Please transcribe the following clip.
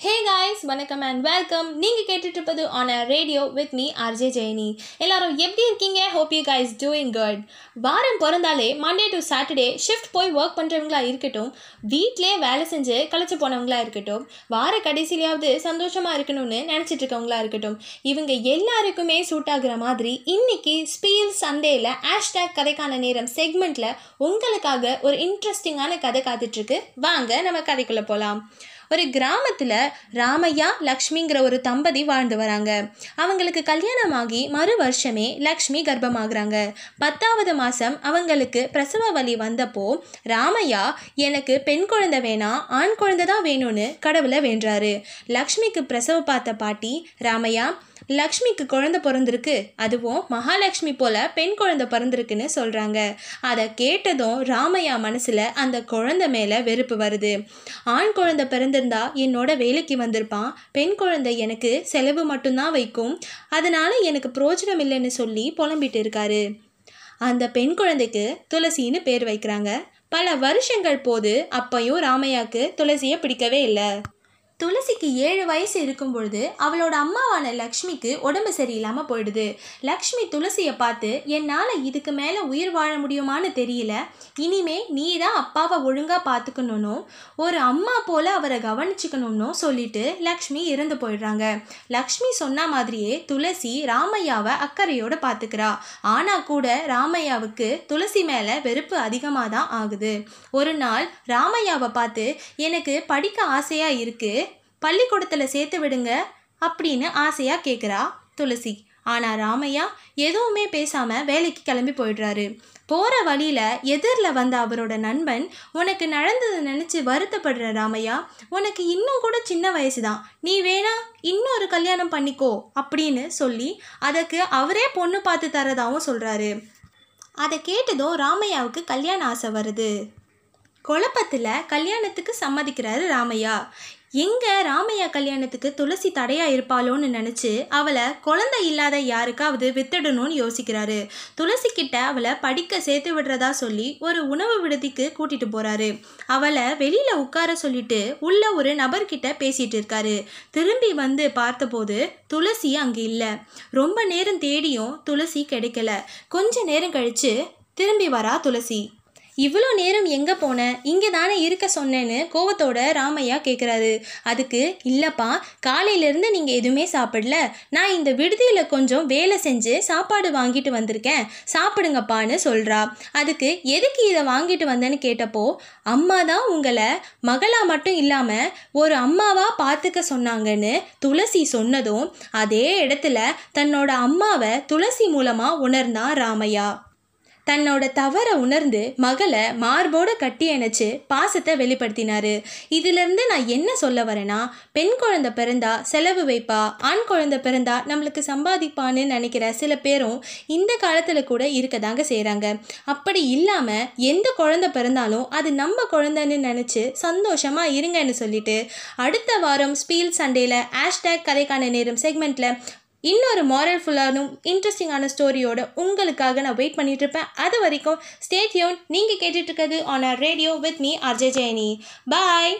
ஹே guys வணக்கம் and welcome நீங்கள் கேட்டுட்ருப்பது on a radio with me RJ Jeyani எல்லாரும் எப்படி இருக்கீங்க? Hope you guys doing good வாரம் பிறந்தாலே மண்டே டு சாட்டர்டே ஷிஃப்ட் போய் ஒர்க் பண்ணுறவங்களா இருக்கட்டும் வீட்டிலே வேலை செஞ்சு களைச்சி போனவங்களா இருக்கட்டும் வார கடைசியிலையாவது சந்தோஷமாக இருக்கணும்னு நினச்சிட்டு இருக்கவங்களா இருக்கட்டும் இவங்க எல்லாருக்குமே சூட் ஆகுற மாதிரி இன்னைக்கு ஸ்பீல் சண்டேல ஹேஷ்டேக் கதைக்கான நேரம் செக்மெண்ட்டில் உங்களுக்காக ஒரு இன்ட்ரெஸ்டிங்கான கதை காத்துட்ருக்கு வாங்க நம்ம கதைக்குள்ளே போகலாம் ஒரு கிராமத்தில் ராமையா லக்ஷ்மிங்கிற ஒரு தம்பதி வாழ்ந்து வராங்க. அவங்களுக்கு கல்யாணமாகி மறு வருஷமே லக்ஷ்மி கர்ப்பமாகறாங்க. பத்தாவது மாதம் அவங்களுக்கு பிரசவ வலி வந்தப்போ ராமையா எனக்கு பெண் குழந்தை வேணாம் ஆண் குழந்தை தான் வேணும்னு கடவுளை வேண்டாரு லக்ஷ்மிக்கு பிரசவ பார்த்த பாட்டி ராமையா லக்ஷ்மிக்கு குழந்தை பிறந்திருக்கு. அதுவும் மகாலட்சுமி போல பெண் குழந்தை பிறந்திருக்குன்னு சொல்கிறாங்க அதை கேட்டதும் ராமையா மனசில் அந்த குழந்தை மேலே வெறுப்பு வருது. ஆண் குழந்தை வந்திருந்தா என்னோட வேலைக்கு வந்திருப்பான். பெண் குழந்தை எனக்கு செலவு மட்டும்தான் வைக்கும். அதனால எனக்கு பிரோஜனம் இல்லைன்னு சொல்லி புலம்பிட்டு இருக்காரு. அந்த பெண் குழந்தைக்கு துளசின்னு பேர் வைக்கிறாங்க. பல வருஷங்கள் போது அப்பையும் ராமையாக்கு துளசியை பிடிக்கவே இல்லை. துளசிக்கு ஏழு வயசு இருக்கும் பொழுது அவளோட அம்மாவான லக்ஷ்மிக்கு உடம்பு சரியில்லாமல் போயிடுது. லக்ஷ்மி துளசியை பார்த்து என்னால் இதுக்கு மேலே உயிர் வாழ முடியுமான்னு தெரியல. இனிமே நீ தான் அப்பாவை ஒழுங்காக பார்த்துக்கணும்னும் ஒரு அம்மா போல் அவரை கவனிச்சுக்கணும்னு சொல்லிட்டு லக்ஷ்மி இறந்து போயிடுறாங்க. லக்ஷ்மி சொன்ன மாதிரியே துளசி ராமையாவை அக்கறையோடு பார்த்துக்கிறா ஆனால் கூட ராமையாவுக்கு துளசி மேலே வெறுப்பு அதிகமாக தான் ஆகுது. ஒரு நாள் ராமையாவை பார்த்து எனக்கு படிக்க ஆசையாக இருக்குது பள்ளிக்கூடத்தில் சேர்த்து விடுங்க அப்படின்னு ஆசையாக கேட்குறா துளசி. ஆனால் ராமையா எதுவுமே பேசாமல் வேலைக்கு கிளம்பி போயிடுறாரு. போகிற வழியில் எதிரில் வந்த அவரோட நண்பன் உனக்கு நடந்ததை நினச்சி வருத்தப்படுற ராமையா உனக்கு இன்னும் கூட சின்ன வயசு தான் நீ வேணா இன்னொரு கல்யாணம் பண்ணிக்கோ அப்படின்னு சொல்லி அதுக்கு அவரே பொண்ணு பார்த்து தரதாகவும் சொல்கிறாரு அதை கேட்டதும் ராமையாவுக்கு கல்யாண ஆசை வருது. குழப்பத்தில் கல்யாணத்துக்கு சம்மதிக்கிறாரு ராமையா. எங்கே ராமையா கல்யாணத்துக்கு துளசி தடையாக இருப்பாளோன்னு நினச்சி அவளை குழந்தை இல்லாத யாருக்காவது வித்துடணும்னு யோசிக்கிறாரு. துளசி கிட்ட அவளை படிக்க சேர்த்து விடுறதா சொல்லி ஒரு உணவு விடுதிக்கு கூட்டிட்டு போறாரு. அவளை வெளியில உட்கார சொல்லிட்டு உள்ள ஒரு நபர்கிட்ட பேசிட்டு இருக்காரு. திரும்பி வந்து பார்த்தபோது துளசி அங்கே இல்லை. ரொம்ப நேரம் தேடியும் துளசி கிடைக்கல. கொஞ்ச நேரம் கழிச்சு திரும்பி வரா துளசி. இவ்வளோ நேரம் எங்கே போன? இங்கே தானே இருக்க சொன்னேன்னு கோவத்தோட ராமையா கேட்குறாரு அதுக்கு இல்லைப்பா காலையிலேருந்து நீங்கள் எதுவுமே சாப்பிடல. நான் இந்த விடுதியில் கொஞ்சம் வேலை செஞ்சு சாப்பாடு வாங்கிட்டு வந்திருக்கேன். சாப்பிடுங்கப்பான்னு சொல்கிறா அதுக்கு எதுக்கு இதை வாங்கிட்டு வந்தேன்னு கேட்டப்போ அம்மா தான் உங்களை மகளாக மட்டும் இல்லாமல் ஒரு அம்மாவாக பார்த்துக்க சொன்னாங்கன்னு துளசி சொன்னதும் அதே இடத்துல தன்னோட அம்மாவை துளசி மூலமாக உணர்ந்தான் ராமையா. தன்னோட தவறை உணர்ந்து மகளை மார்போட கட்டி அணைச்சு பாசத்தை வெளிப்படுத்தினாரு. இதிலிருந்து நான் என்ன சொல்ல வரேன்னா பெண் குழந்தை பிறந்தா செலவு வைப்பா ஆண் குழந்தை பிறந்தா நம்மளுக்கு சம்பாதிப்பான்னு நினைக்கிற சில பேரும் இந்த காலத்தில் கூட இருக்க தாங்க செய்கிறாங்க அப்படி இல்லாமல் எந்த குழந்தை பிறந்தாலும் அது நம்ம குழந்தைன்னு நினச்சி சந்தோஷமாக இருங்கன்னு சொல்லிட்டு அடுத்த வாரம் ஸ்பீல் சண்டேல ஹேஷ்டேக் கதைக்கான நேரம் செக்மெண்ட்டில் இன்னொரு மாரல் ஃபுல்லானும் இன்ட்ரெஸ்டிங்கான ஸ்டோரியோட உங்களுக்காக நான் வெயிட் பண்ணிகிட்ருப்பேன் அது வரைக்கும் ஸ்டேட்யூன் நீங்கள் கேட்டுட்ருக்கிறது on a radio with me RJ Jeyani bye